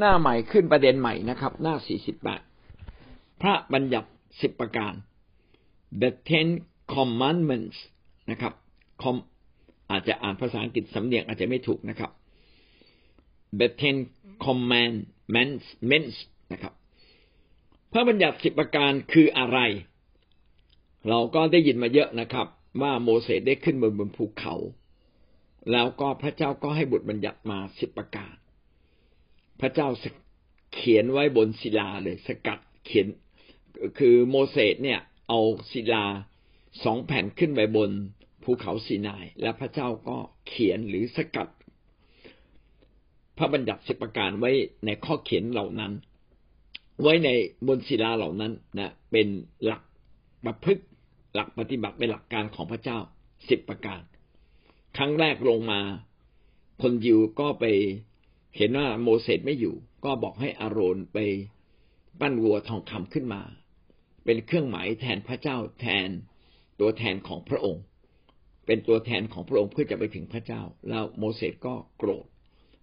หน้าใหม่ขึ้นประเด็นใหม่นะครับ หน้าสี่สิบแปดพระบัญญัติสิบประการ the ten commandments นะครับคอมอาจจะอ่านภาษาอังกฤษสำเนียงอาจจะไม่ถูกนะครับ the ten commandments นะครับ พระบัญญัติสิบประการคืออะไร เราก็ได้ยินมาเยอะนะครับ ว่าโมเสสได้ขึ้นบนบนภูเขา แล้วก็พระเจ้าก็ให้บทบัญญัติมาสิบประการ พระเจ้าเขียนไว้บนศิลาเลย สกัดเขียน คือโมเสสเนี่ย เอาศิลาสองแผ่นขึ้นไปบนภูเขาซีนาย และพระเจ้าก็เขียนหรือสกัด พระบัญญัติสิบประการไว้ในข้อเขียนเหล่านั้น ไว้ในบนศิลาเหล่านั้นนะเป็นหลักประพฤติหลักปฏิบัติเป็นหลักการของพระเจ้าสิบประการ ครั้งแรกลงมา คนยิวก็ไป เห็นว่าโมเสสไม่อยู่ ก็บอกให้อาโรนไปปั้นวัวทองคำขึ้นมา เป็นเครื่องหมายแทนพระเจ้าแทนตัวแทนของพระองค์ เป็นตัวแทนของพระองค์เพื่อจะไปถึงพระเจ้า แล้วโมเสสก็โกรธ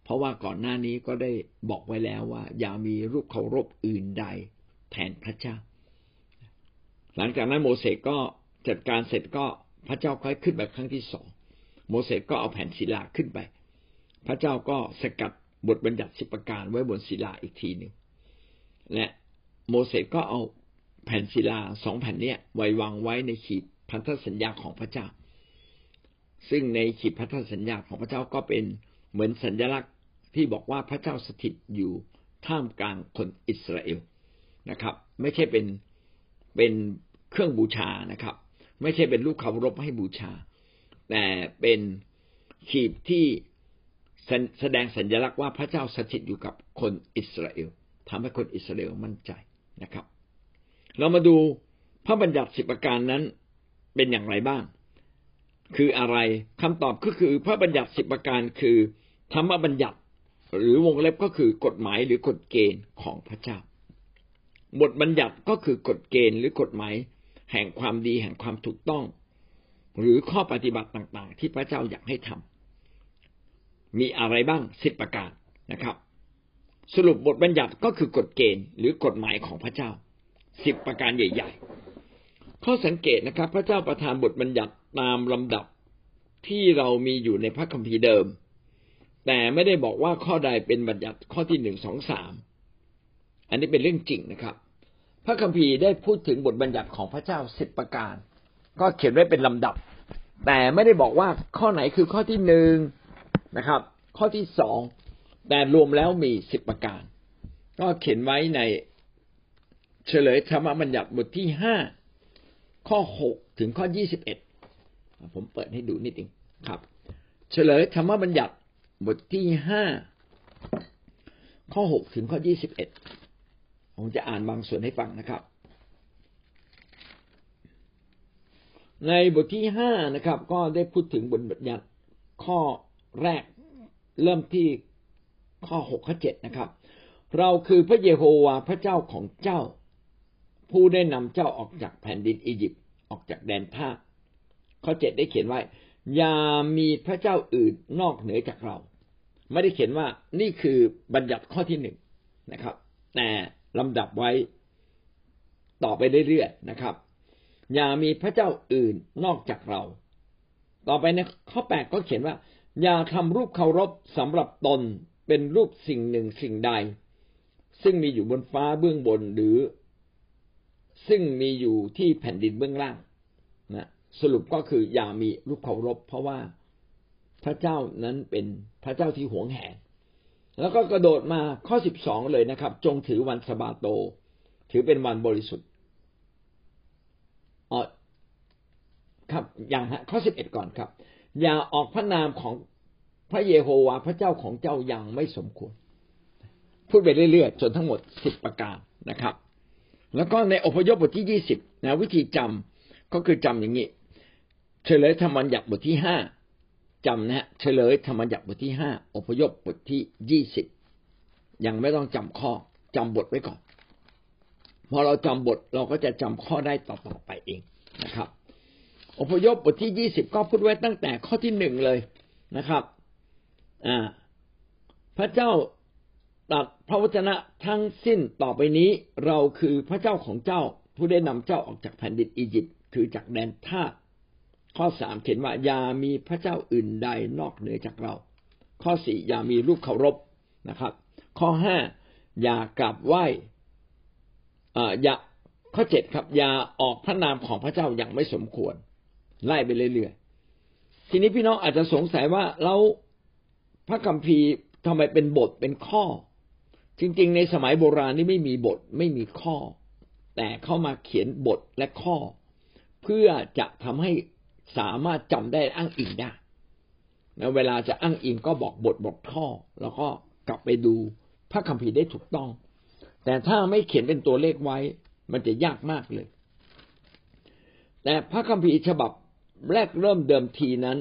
เพราะว่าก่อนหน้านี้ก็ได้บอกไว้แล้วว่า อย่ามีรูปเคารพอื่นใด แทนพระเจ้า หลังจากนั้นโมเสสก็จัดการเสร็จก็พระเจ้าค่อยขึ้นไปครั้งที่สองโมเสสก็เอาแผ่นศิลาขึ้นไป พระเจ้าก็สกัด บทบัญญัติสิบประการไว้บนศิลาอีกทีหนึ่งและโมเสสก็เอาแผ่นศิลาสองแผ่นเนี้ยไว้วางไว้ในขีดพันธสัญญาของพระเจ้า ซึ่งในขีดพันธสัญญาของพระเจ้าก็เป็นเหมือนสัญลักษณ์ที่บอกว่าพระเจ้าสถิตอยู่ท่ามกลางคนอิสราเอลนะครับ ไม่ใช่เป็นเป็นเครื่องบูชานะครับ ไม่ใช่เป็นรูปเคารพให้บูชา แต่เป็นขีดที่ แสดงสัญลักษณ์ว่าพระเจ้าสถิตอยู่กับคนอิสราเอลทำให้คนอิสราเอลมั่นใจนะครับ เรามาดูพระบัญญัติสิบประการนั้นเป็นอย่างไรบ้าง คืออะไรคำตอบก็คือพระบัญญัติสิบประการคือธรรมบัญญัติ หรือวงเล็บก็คือกฎหมายหรือกฎเกณฑ์ของพระเจ้า บทบัญญัติก็คือกฎเกณฑ์หรือกฎหมายแห่งความดีแห่งความถูกต้อง หรือข้อปฏิบัติต่างๆ ที่พระเจ้าอยากให้ทำ มีอะไรบ้างสิบประการนะครับ สรุปบทบัญญัติก็คือกฎเกณฑ์หรือกฎหมายของพระเจ้าสิบประการใหญ่ ๆ ข้อสังเกตนะครับ พระเจ้าประทานบทบัญญัติตามลำดับที่เรามีอยู่ในพระคัมภีร์เดิม แต่ไม่ได้บอกว่าข้อใดเป็นบัญญัติข้อที่หนึ่งสองสามอันนี้เป็นเรื่องจริงนะครับ พระคัมภีร์ได้พูดถึงบทบัญญัติของพระเจ้าสิบประการ ก็เขียนไว้เป็นลำดับ แต่ไม่ได้บอกว่าข้อไหนคือข้อที่หนึ่ง นะครับ ข้อที่สองแต่รวมแล้วมีสิบประการ ก็เขียนไว้ในเฉลยธรรมบัญญัติบทที่ห้าข้อหกถึงข้อยี่สิบเอ็ดผมเปิดให้ดูนิดนึงครับ เฉลยธรรมบัญญัติบทที่ห้าข้อหกถึงข้อยี่สิบเอ็ดผมจะอ่านบางส่วนให้ฟังนะครับ ในบทที่ห้านะครับ ก็ได้พูดถึงบทบัญญัติข้อ แรกเริ่มที่ข้อหกข้อเจ็ดนะครับ เราคือพระเยโฮวาห์พระเจ้าของเจ้า ผู้ได้นำเจ้าออกจากแผ่นดินอียิปต์ออกจากแดนท่าข้อเจ็ดได้เขียนไว้อย่ามีพระเจ้าอื่นนอกเหนือจากเรา ไม่ได้เขียนว่านี่คือบัญญัติข้อที่หนึ่งนะครับ แต่ลำดับไว้ต่อไปเรื่อยๆนะครับ อย่ามีพระเจ้าอื่นนอกจากเรา ต่อไปในข้อแปดก็เขียนว่า อย่าทำรูปเคารพสำหรับตนเป็นรูปสิ่งหนึ่งสิ่งใด ซึ่งมีอยู่บนฟ้าเบื้องบนหรือ ซึ่งมีอยู่ที่แผ่นดินเบื้องล่างนะสรุปก็คืออย่ามีรูปเคารพ เพราะว่าพระเจ้านั้นเป็นพระเจ้าที่หวงแหนแล้วก็กระโดดมาข้อสิบสองเลยนะครับ จงถือวันสบาโต ถือเป็นวันบริสุทธิ์อ๋อครับอย่างฮะข้อสิบเอ็ดก่อนครับ อย่าออกพระนามของพระเยโฮวาห์พระเจ้าของเจ้ายังไม่สมควร พูดไปเรื่อยๆจนทั้งหมดสิบประการนะครับ แล้วก็ในอพยพบทที่ยี่สิบนะวิธีจำก็คือจำอย่างนี้เฉลยธรรมัญญัติบทที่ห้าจำนะฮะเฉลยธรรมัญญัติบทที่ห้าอพยพบทที่ยี่สิบยังไม่ต้องจำข้อจำบทไว้ก่อนพอเราจำบทเราก็จะจำข้อได้ต่อๆไปเองนะครับ อพยพบทที่ยี่สิบก็พูดไว้ตั้งแต่ข้อที่หนึ่งเลยนะครับพระเจ้าตัดพระวจนะทั้งสิ้นต่อไปนี้เราคือพระเจ้าของเจ้าผู้ได้นำเจ้าออกจากแผ่นดินอียิปต์คือจากแดนทาสข้อสามเขียนว่าอย่ามีพระเจ้าอื่นใดนอกเหนือจากเรา ข้อสี่อย่ามีรูปเคารพนะครับ ข้อห้าอย่ากราบไหว้อ่าอย่าข้อเจ็ดครับอย่าออกพระนามของพระเจ้าอย่างไม่สมควร ไล่ไปเรื่อยๆทีนี้พี่น้องอาจจะสงสัยว่าเราพระคัมภีร์ทำไมเป็นบทเป็นข้อ จริง ๆ ในสมัยโบราณนี่ไม่มีบทไม่มีข้อ แต่เข้ามาเขียนบทและข้อ เพื่อจะทำให้สามารถจำได้อ้างอิงได้แล้วเวลาจะอ้างอิงก็บอกบทบทข้อ แล้วก็กลับไปดูพระคัมภีร์ได้ถูกต้อง แต่ถ้าไม่เขียนเป็นตัวเลขไว้ มันจะยากมากเลย แต่พระคัมภีร์ฉบับ แรกเริ่มเดิมทีนั้น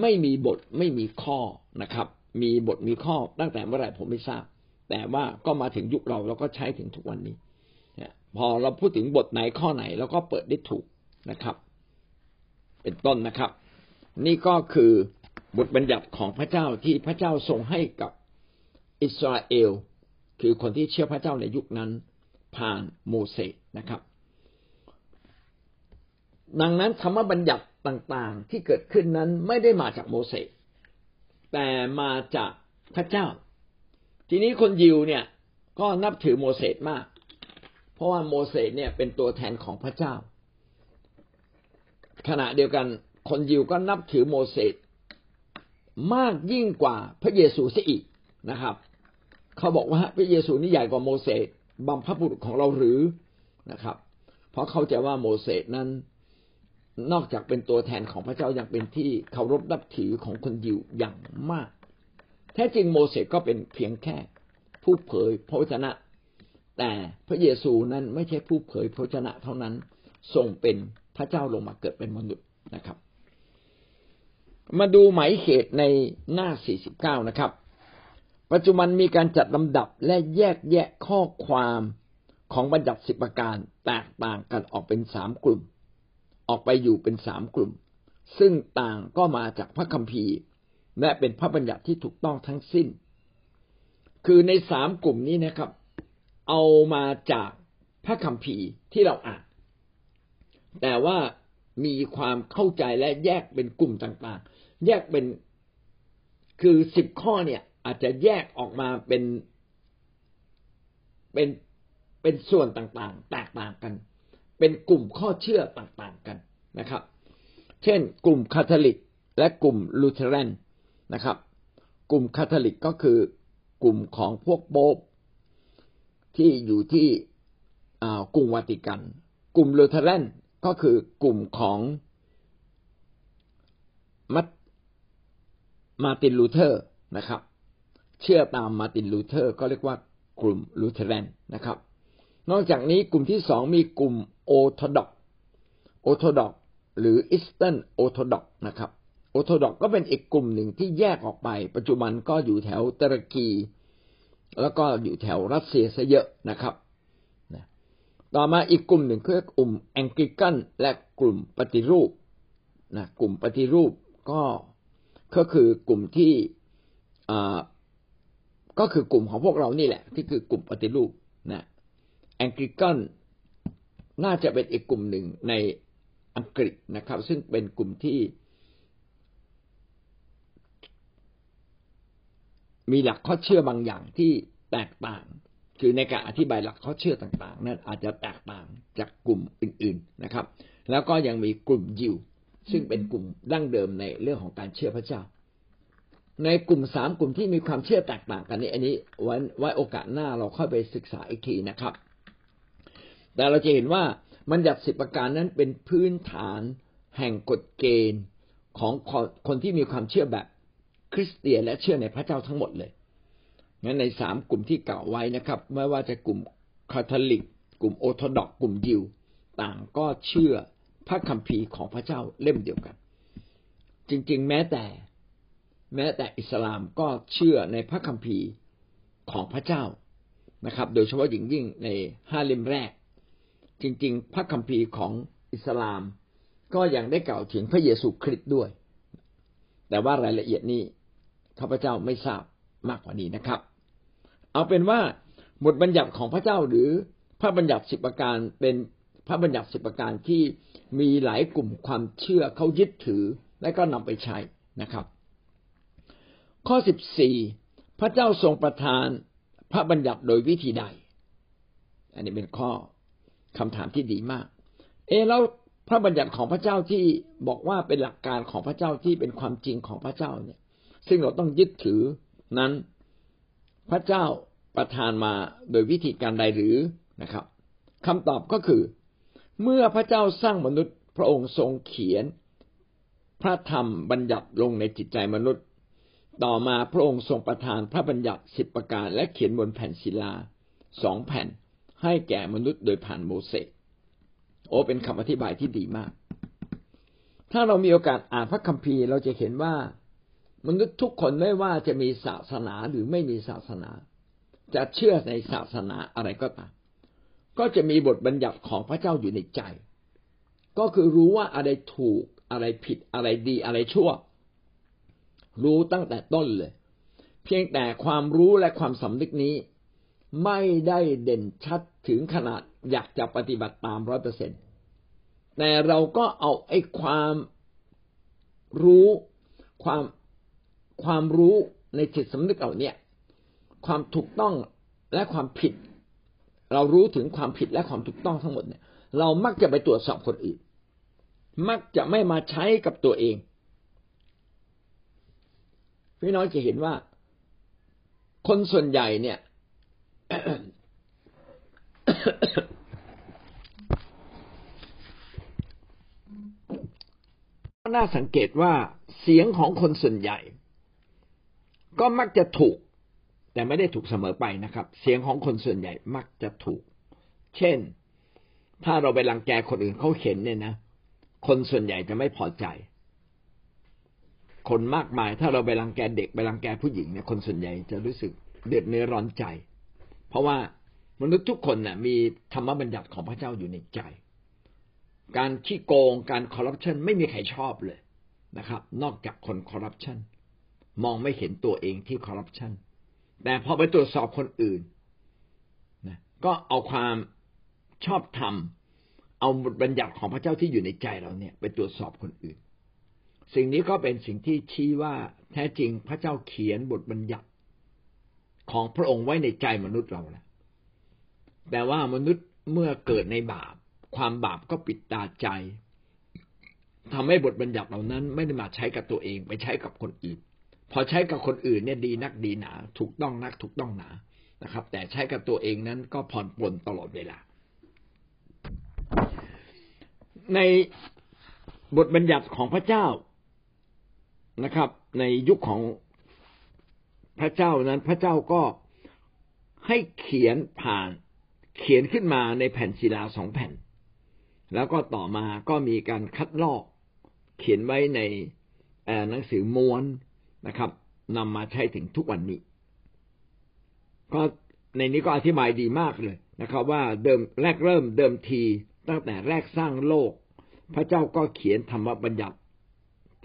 ไม่มีบทไม่มีข้อนะครับ มีบทมีข้อตั้งแต่เมื่อไหร่ผมไม่ทราบ แต่ว่าก็มาถึงยุคเราเราก็ใช้ถึงทุกวันนี้พอเราพูดถึงบทไหนข้อไหนเราก็เปิดได้ถูกนะครับ เป็นต้นนะครับ นี่ก็คือบทบัญญัติของพระเจ้าที่พระเจ้าทรงให้กับอิสราเอล คือคนที่เชื่อพระเจ้าในยุคนั้น ผ่านโมเสสนะครับ ดังนั้นคำว่าบัญญัติ ต่างๆ ที่เกิดขึ้นนั้นไม่ได้มาจากโมเสสแต่มาจากพระเจ้า ทีนี้คนยิวเนี่ยก็นับถือโมเสสมาก เพราะว่าโมเสสเนี่ยเป็นตัวแทนของพระเจ้า ขณะเดียวกันคนยิวก็นับถือโมเสสมากยิ่งกว่าพระเยซูเสียอีกนะครับ เขาบอกว่าพระเยซูนี่ใหญ่กว่าโมเสสบัมพบุรุษของเราหรือนะครับ เพราะเขาใจว่าโมเสสนั้น นอกจากเป็นตัวแทนของพระเจ้ายังเป็นที่เคารพนับถือของคนยิวอย่างมาก แท้จริงโมเสสก็เป็นเพียงแค่ผู้เผยพระวจนะ แต่พระเยซูนั้นไม่ใช่ผู้เผยพระวจนะเท่านั้นทรงเป็นพระเจ้าลงมาเกิดเป็นมนุษย์นะครับ มาดูหมายเหตุในหน้า 49 นะครับ ปัจจุบันมีการจัดลำดับและแยกแยะข้อความของบัญญัติสิบประการแตกต่างกันออกเป็นสามกลุ่ม ออกไปอยู่เป็นสามกลุ่ม ซึ่งต่างก็มาจากพระคัมภีร์ และเป็นพระบัญญัติที่ถูกต้องทั้งสิ้น คือในสามกลุ่มนี้นะครับ เอามาจากพระคัมภีร์ที่เราอ่าน แต่ว่ามีความเข้าใจและแยกเป็นกลุ่มต่างๆ แยกเป็นคือสิบข้อเนี่ย อาจจะแยกออกมาเป็นเป็นเป็นส่วนต่างๆ แตกต่างกัน เป็นกลุ่มข้อเชื่อต่างๆกันนะครับ เช่น กลุ่มคาทอลิก และกลุ่มลูเธอรันนะครับ กลุ่มคาทอลิกก็คือกลุ่มของพวกโป๊ปที่อยู่ที่กรุงวาติกัน กลุ่มลูเธอรันก็คือกลุ่มของมาร์มาร์ตินลูเธอร์นะครับ เชื่อตามมาร์ตินลูเธอร์ ก็เรียกว่ากลุ่มลูเธอรันนะครับ นอกจากนี้กลุ่มที่สองมีกลุ่ม ออร์โธดอกซ์ออร์โธดอกซ์หรือ Eastern ออร์โธดอกซ์นะครับออร์โธดอกซ์ก็เป็นอีกกลุ่มหนึ่งที่แยกออกไป ปัจจุบันก็อยู่แถวตุรกี แล้วก็อยู่แถวรัสเซียซะเยอะนะครับต่อมาอีกกลุ่มหนึ่งคือกลุ่มแองกลิกันและกลุ่มปฏิรูปนะกลุ่มปฏิรูปก็ก็คือกลุ่มที่ก็คือกลุ่มของพวกเรานี่แหละ ที่คือกลุ่มปฏิรูปนะแองกิกัน น่าจะเป็นอีกกลุ่มหนึ่งในอังกฤษนะครับ ซึ่งเป็นกลุ่มที่มีหลักข้อเชื่อบางอย่างที่แตกต่าง คือในการอธิบายหลักข้อเชื่อต่างๆ นั้นอาจจะแตกต่างจากกลุ่มอื่น ๆนะครับ แล้วก็ยังมีกลุ่มยิวซึ่งเป็นกลุ่มดั้งเดิมในเรื่องของการเชื่อพระเจ้า ในกลุ่มสามกลุ่มที่มีความเชื่อแตกต่างกันนี้ อันนี้ไว้ไว้โอกาสหน้าเราค่อยไปศึกษาอีกทีนะครับ แต่เราจะเห็นว่ามันหยัดสิบประการนั้นเป็นพื้นฐานแห่งกฎเกณฑ์ของคนที่มีความเชื่อแบบคริสเตียนและเชื่อในพระเจ้าทั้งหมดเลยงั้นในสามกลุ่มที่กล่าวไว้นะครับ ไม่ว่าจะกลุ่มคาทอลิก กลุ่มโอร์โธดอกกลุ่มยิว ต่างก็เชื่อพระคัมภีร์ของพระเจ้าเล่มเดียวกัน จริงๆ แม้แต่ แม้แต่อิสลามก็เชื่อในพระคัมภีร์ของพระเจ้านะครับ โดยเฉพาะยิ่งยิ่งในห้าเล่มแรก จริง ๆ พระคัมภีร์ของอิสลาม ก็ยังได้กล่าวถึงพระเยซูคริสต์ด้วย แต่ว่ารายละเอียดนี้ข้าพเจ้าไม่ทราบมากกว่านี้นะครับ เอาเป็นว่าบทบัญญัติของพระเจ้าหรือพระบัญญัติสิบประการเป็นพระบัญญัติสิบประการที่มีหลายกลุ่มความเชื่อเขายึดถือและก็นำไปใช้นะครับ ข้อสิบสี่พระเจ้าทรงประทานพระบัญญัติโดยวิธีใด อันนี้เป็นข้อ คำถามที่ดีมาก เอแล้วพระบัญญัติของพระเจ้าที่บอกว่าเป็นหลักการของพระเจ้าที่เป็นความจริงของพระเจ้าเนี่ย ซึ่งเราต้องยึดถือนั้นพระเจ้าประทานมาโดยวิธีการใดหรือนะครับคำตอบก็คือ เมื่อพระเจ้าสร้างมนุษย์พระองค์ทรงเขียน พระธรรมบัญญัติลงในจิตใจมนุษย์ ต่อมาพระองค์ทรงประทานพระบัญญัติสิบประการและเขียนบนแผ่นศิลาสองแผ่น ให้แก่มนุษย์โดยผ่านโมเสสโอ้เป็นคำอธิบายที่ดีมาก ถ้าเรามีโอกาสอ่านพระคัมภีร์เราจะเห็นว่ามนุษย์ทุกคนไม่ว่าจะมีศาสนาหรือไม่มีศาสนา จะเชื่อในศาสนาอะไรก็ตาม ก็จะมีบทบัญญัติของพระเจ้าอยู่ในใจ ก็คือรู้ว่าอะไรถูกอะไรผิดอะไรดีอะไรชั่ว รู้ตั้งแต่ต้นเลย เพียงแต่ความรู้และความสำนึกนี้ ไม่ได้เด่นชัดถึงขนาดอยากจะปฏิบัติตามร้อยเปอร์เซ็นตแต่เราก็เอาไอ้ความรู้ความความรู้ในจิตสำนึกเอาเนี่ยความถูกต้องและความผิด เรารู้ถึงความผิดและความถูกต้องทั้งหมดเนี่ย เรามักจะไปตรวจสอบคนอื่น มักจะไม่มาใช้กับตัวเองพี่น้องจะเห็นว่า คนส่วนใหญ่เนี่ย น่าสังเกตว่าเสียงของคนส่วนใหญ่ ก็มักจะถูก แต่ไม่ได้ถูกเสมอไปนะครับ เสียงของคนส่วนใหญ่มักจะถูก เช่น ถ้าเราไปรังแกคนอื่นเขาเห็นเนี่ยนะ คนส่วนใหญ่จะไม่พอใจ คนมากมาย ถ้าเราไปรังแกเด็กไปรังแกผู้หญิงเนี่ยคนส่วนใหญ่จะรู้สึกเดือดเนื้อร้อนใจ เพราะว่ามนุษย์ทุกคนน่ะมีธรรมบัญญัติของพระเจ้าอยู่ในใจ การขี้โกงการคอร์รัปชันไม่มีใครชอบเลยนะครับ นอกจากคนคอร์รัปชันมองไม่เห็นตัวเองที่คอร์รัปชันแต่พอไปตรวจสอบคนอื่นนะก็เอาความชอบธรรม เอาบทบัญญัติของพระเจ้าที่อยู่ในใจเราเนี่ย ไปตรวจสอบคนอื่น สิ่งนี้ก็เป็นสิ่งที่ชี้ว่าแท้จริงพระเจ้าเขียนบทบัญญัติ ของพระองค์ไว้ในใจมนุษย์เราแล้วแต่ว่ามนุษย์เมื่อเกิดในบาป ความบาปก็ปิดตาใจทำให้บทบัญญัติเหล่านั้นไม่ได้มาใช้กับตัวเอง ไปใช้กับคนอื่น พอใช้กับคนอื่นเนี่ยดีนักดีหนา ถูกต้องนักถูกต้องหนานะครับ แต่ใช้กับตัวเองนั้นก็ผ่อนปลนตลอดเวลา ในบทบัญญัติของพระเจ้านะครับ ในยุคของ พระเจ้านั้นพระเจ้าก็ให้เขียนผ่านเขียนขึ้นมาในแผ่นศิลาสองแผ่น แล้วก็ต่อมาก็มีการคัดลอก เขียนไว้ในหนังสือม้วนนะครับนำมาใช้ถึงทุกวันนี้ ก็ในนี้ก็อธิบายดีมากเลยนะครับ ว่าเดิมแรกเริ่มเดิมทีตั้งแต่แรกสร้างโลก พระเจ้าก็เขียนธรรมบัญญัติ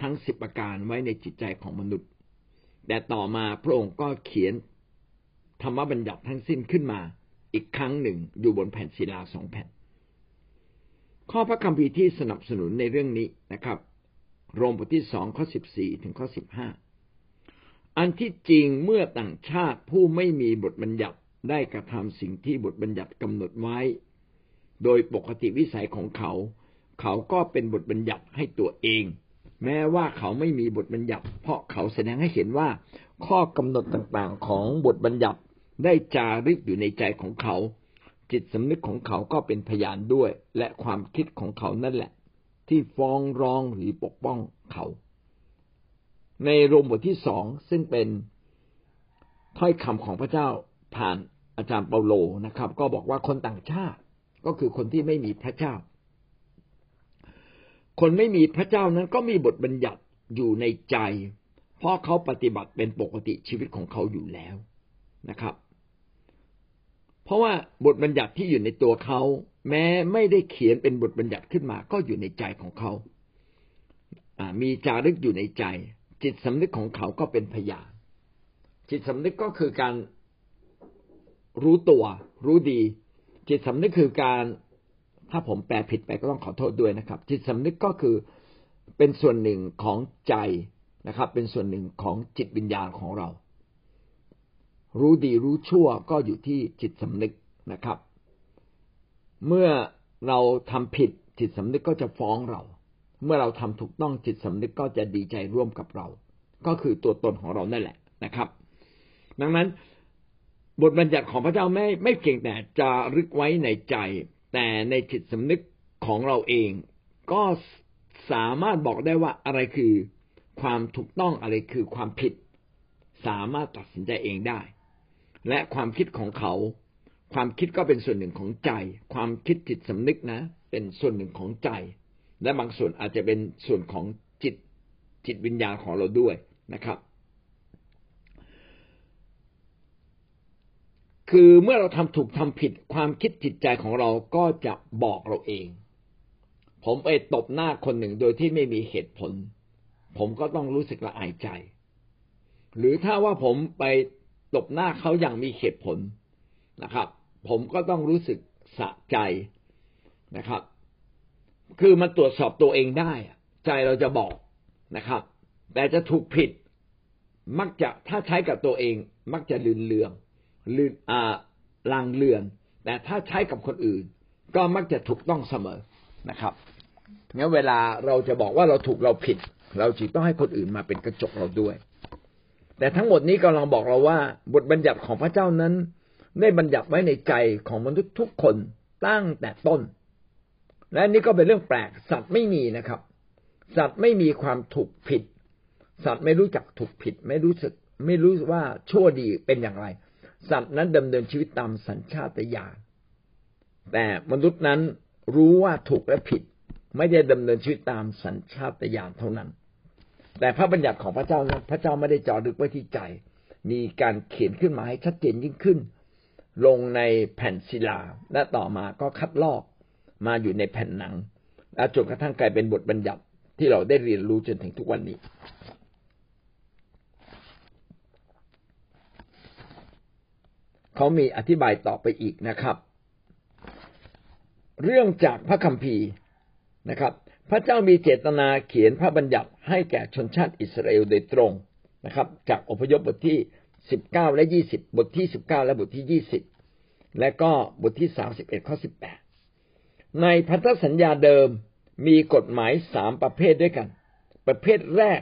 ทั้งสิบประการไว้ในจิตใจของมนุษย์ แต่ต่อมาพระองค์ก็เขียนธรรมบัญญัติทั้งสิ้นขึ้นมาอีกครั้งหนึ่งอยู่บนแผ่นศิลาสองแผ่น ข้อพระคัมภีร์ที่สนับสนุนในเรื่องนี้นะครับ โรมบทที่สองข้อสิบสี่ถึงข้อสิบห้าอันที่จริงเมื่อต่างชาติผู้ไม่มีบทบัญญัติได้กระทำสิ่งที่บทบัญญัติกำหนดไว้ โดยปกติวิสัยของเขา เขาก็เป็นบทบัญญัติให้ตัวเอง แม้ว่าเขาไม่มีบทบัญญัติ เพราะเขาแสดงให้เห็นว่าข้อกำหนดต่างๆ ของบทบัญญัติได้จารึกอยู่ในใจของเขา จิตสำนึกของเขาก็เป็นพยานด้วย และความคิดของเขานั่นแหละ ที่ฟ้องร้องหรือปกป้องเขา ในโรมบทที่สองซึ่งเป็นถ้อยคำของพระเจ้าผ่านอาจารย์เปาโลนะครับ ก็บอกว่าคนต่างชาติก็คือคนที่ไม่มีพระเจ้า คนไม่มีพระเจ้านั้นก็มีบทบัญญัติอยู่ในใจ เพราะเขาปฏิบัติเป็นปกติชีวิตของเขาอยู่แล้วนะครับ เพราะว่าบทบัญญัติที่อยู่ในตัวเขา แม้ไม่ได้เขียนเป็นบทบัญญัติขึ้นมา ก็อยู่ในใจของเขามีจารึกอยู่ในใจ จิตสำนึกของเขาก็เป็นพยานจิตสำนึกก็คือการรู้ตัว รู้ดี จิตสำนึกคือการ ถ้าผมแปลผิดไปก็ต้องขอโทษด้วยนะครับ จิตสำนึกก็คือเป็นส่วนหนึ่งของใจนะครับ เป็นส่วนหนึ่งของจิตวิญญาณของเรา รู้ดีรู้ชั่วก็อยู่ที่จิตสำนึกนะครับ เมื่อเราทำผิดจิตสำนึกก็จะฟ้องเรา เมื่อเราทำถูกต้องจิตสำนึกก็จะดีใจร่วมกับเรา ก็คือตัวตนของเรานั่นแหละนะครับ ดังนั้นบทบัญญัติของพระเจ้าไม่ไม่เพียงแต่จะรึกไว้ในใจ แต่ในจิตสำนึกของเราเองก็สามารถบอกได้ว่าอะไรคือความถูกต้องอะไรคือความผิด สามารถตัดสินใจเองได้ และความคิดของเขา ความคิดก็เป็นส่วนหนึ่งของใจ ความคิดจิตสำนึกนะ เป็นส่วนหนึ่งของใจ และบางส่วนอาจจะเป็นส่วนของจิตจิตวิญญาณของเราด้วยนะครับ คือเมื่อเราทำถูกทำผิดความคิดจิตใจของเราก็จะบอกเราเอง ผมไปตบหน้าคนหนึ่งโดยที่ไม่มีเหตุผล ผมก็ต้องรู้สึกละอายใจ หรือถ้าว่าผมไปตบหน้าเขาอย่างมีเหตุผลนะครับ ผมก็ต้องรู้สึกสะใจนะครับ คือมันตรวจสอบตัวเองได้ ใจเราจะบอกนะครับ แต่จะถูกผิด มักจะถ้าใช้กับตัวเอง มักจะลืนเลือง ลืนอ่าลางเลือน แต่ถ้าใช้กับคนอื่น ก็มักจะถูกต้องเสมอนะครับงั้นเวลาเราจะบอกว่าเราถูกเราผิด เราจึงต้องให้คนอื่นมาเป็นกระจกเราด้วย แต่ทั้งหมดนี้กำลังบอกเราว่า บทบัญญัติของพระเจ้านั้น ได้บัญญัติไว้ในใจของมนุษย์ทุกคนตั้งแต่ต้น และนี่ก็เป็นเรื่องแปลกสัตว์ไม่มีนะครับ สัตว์ไม่มีความถูกผิด สัตว์ไม่รู้จักถูกผิด ไม่รู้สึก ไม่รู้ว่าชั่วดีเป็นอย่างไร สัตว์นั้นดำเนินชีวิตตามสัญชาตญาณแต่มนุษย์นั้นรู้ว่าถูกและผิด ไม่ได้ดำเนินชีวิตตามสัญชาตญาณเท่านั้น แต่พระบัญญัติของพระเจ้านั้นพระเจ้าไม่ได้จอดึกไว้ที่ใจ มีการเขียนขึ้นมาให้ชัดเจนยิ่งขึ้น ลงในแผ่นศิลา และต่อมาก็คัดลอกมาอยู่ในแผ่นหนังและจนกระทั่งกลายเป็นบทบัญญัติที่เราได้เรียนรู้จนถึงทุกวันนี้ เขามีอธิบายต่อไปอีกนะครับ เรื่องจากพระคัมภีร์นะครับ พระเจ้ามีเจตนาเขียนพระบัญญัติให้แก่ชนชาติอิสราเอลโดยตรงนะครับ จากอพยพบทที่สิบเก้าและยี่สิบบทที่สิบเก้าและบทที่ยี่สิบและก็บทที่สามสิบเอ็ดข้อสิบแปดในพันธสัญญาเดิมมีกฎหมายสามประเภทด้วยกัน ประเภทแรก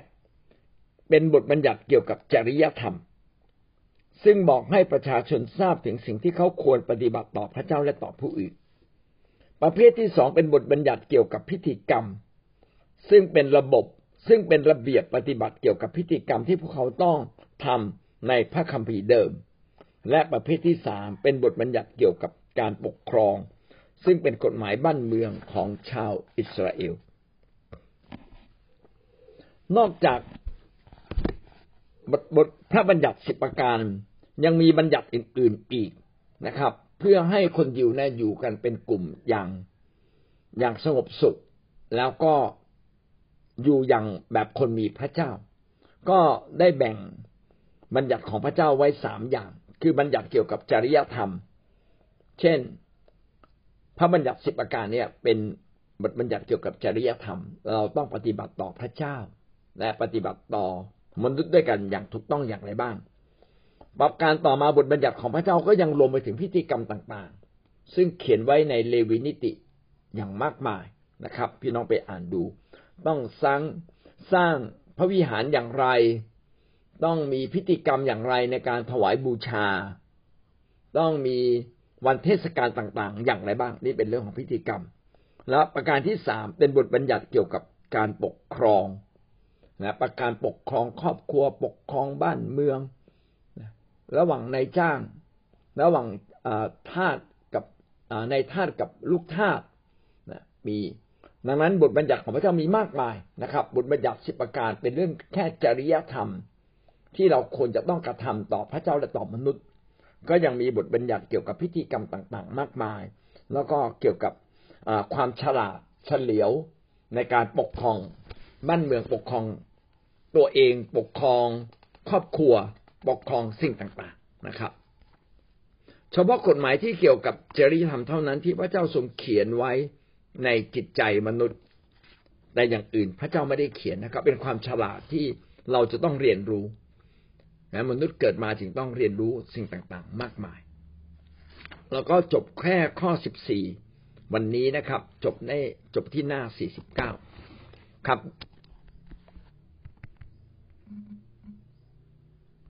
เป็นบทบัญญัติเกี่ยวกับจริยธรรม ซึ่งบอกให้ประชาชนทราบถึงสิ่งที่เขาควรปฏิบัติต่อพระเจ้าและต่อผู้อื่น ประเภทที่สองเป็นบทบัญญัติเกี่ยวกับพิธีกรรม ซึ่งเป็นระบบซึ่งเป็นระเบียบปฏิบัติเกี่ยวกับพิธีกรรมที่พวกเขาต้องทำในพระคัมภีร์เดิม และประเภทที่สามเป็นบทบัญญัติเกี่ยวกับการปกครอง ซึ่งเป็นกฎหมายบ้านเมืองของชาวอิสราเอล นอกจากบทพระบัญญัติสิบประการ ยังมีบัญญัติอื่น ๆอีกนะครับ เพื่อให้คนยิวนะอยู่กันเป็นกลุ่มอย่างอย่างสงบสุข แล้วก็อยู่อย่างแบบคนมีพระเจ้า ก็ได้แบ่งบัญญัติของพระเจ้าไว้สามอย่าง คือบัญญัติเกี่ยวกับจริยธรรม เช่น พระบัญญัติสิบประการเนี่ยเป็นบทบัญญัติเกี่ยวกับจริยธรรม เราต้องปฏิบัติต่อพระเจ้า และปฏิบัติต่อมนุษย์ด้วยกันอย่างถูกต้องอย่างไรบ้าง ประการต่อมาบทบัญญัติของพระเจ้าก็ยังรวมไปถึงพิธีกรรมต่างๆ ซึ่งเขียนไว้ในเลวีนิติอย่างมากมายนะครับ พี่น้องไปอ่านดู ต้องสร้างสร้างพระวิหารอย่างไร ต้องมีพิธีกรรมอย่างไรในการถวายบูชา ต้องมีวันเทศกาลต่างๆ อย่างไรบ้าง นี่เป็นเรื่องของพิธีกรรม และประการที่สามเป็นบทบัญญัติเกี่ยวกับการปกครองนะประการปกครองครอบครัวปกครองบ้านเมือง ระหว่างนายจ้าง ระหว่างทาสกับนายทาสกับลูกทาสมีดังนั้นบทบัญญัติของพระเจ้ามีมากมายนะครับ บทบัญญัติสิบประการเป็นเรื่องแค่จริยธรรม ที่เราควรจะต้องกระทำต่อพระเจ้าและต่อมนุษย์ ก็ยังมีบทบัญญัติเกี่ยวกับพิธีกรรมต่างๆ มากมาย แล้วก็เกี่ยวกับความฉลาดเฉลียวในการปกครองบ้านเมืองปกครองตัวเองปกครองครอบครัว ปกครองสิ่งต่างๆนะครับ เฉพาะกฎหมายที่เกี่ยวกับจริยธรรมเท่านั้นที่พระเจ้าทรงเขียนไว้ในจิตใจมนุษย์ แต่อย่างอื่นพระเจ้าไม่ได้เขียนนะครับ เป็นความฉลาดที่เราจะต้องเรียนรู้นะมนุษย์เกิดมาจึงต้องเรียนรู้สิ่งต่างๆ มากมาย แล้วก็จบแค่ข้อสิบสี่วันนี้นะครับ จบในจบที่หน้าสี่สิบเก้าครับ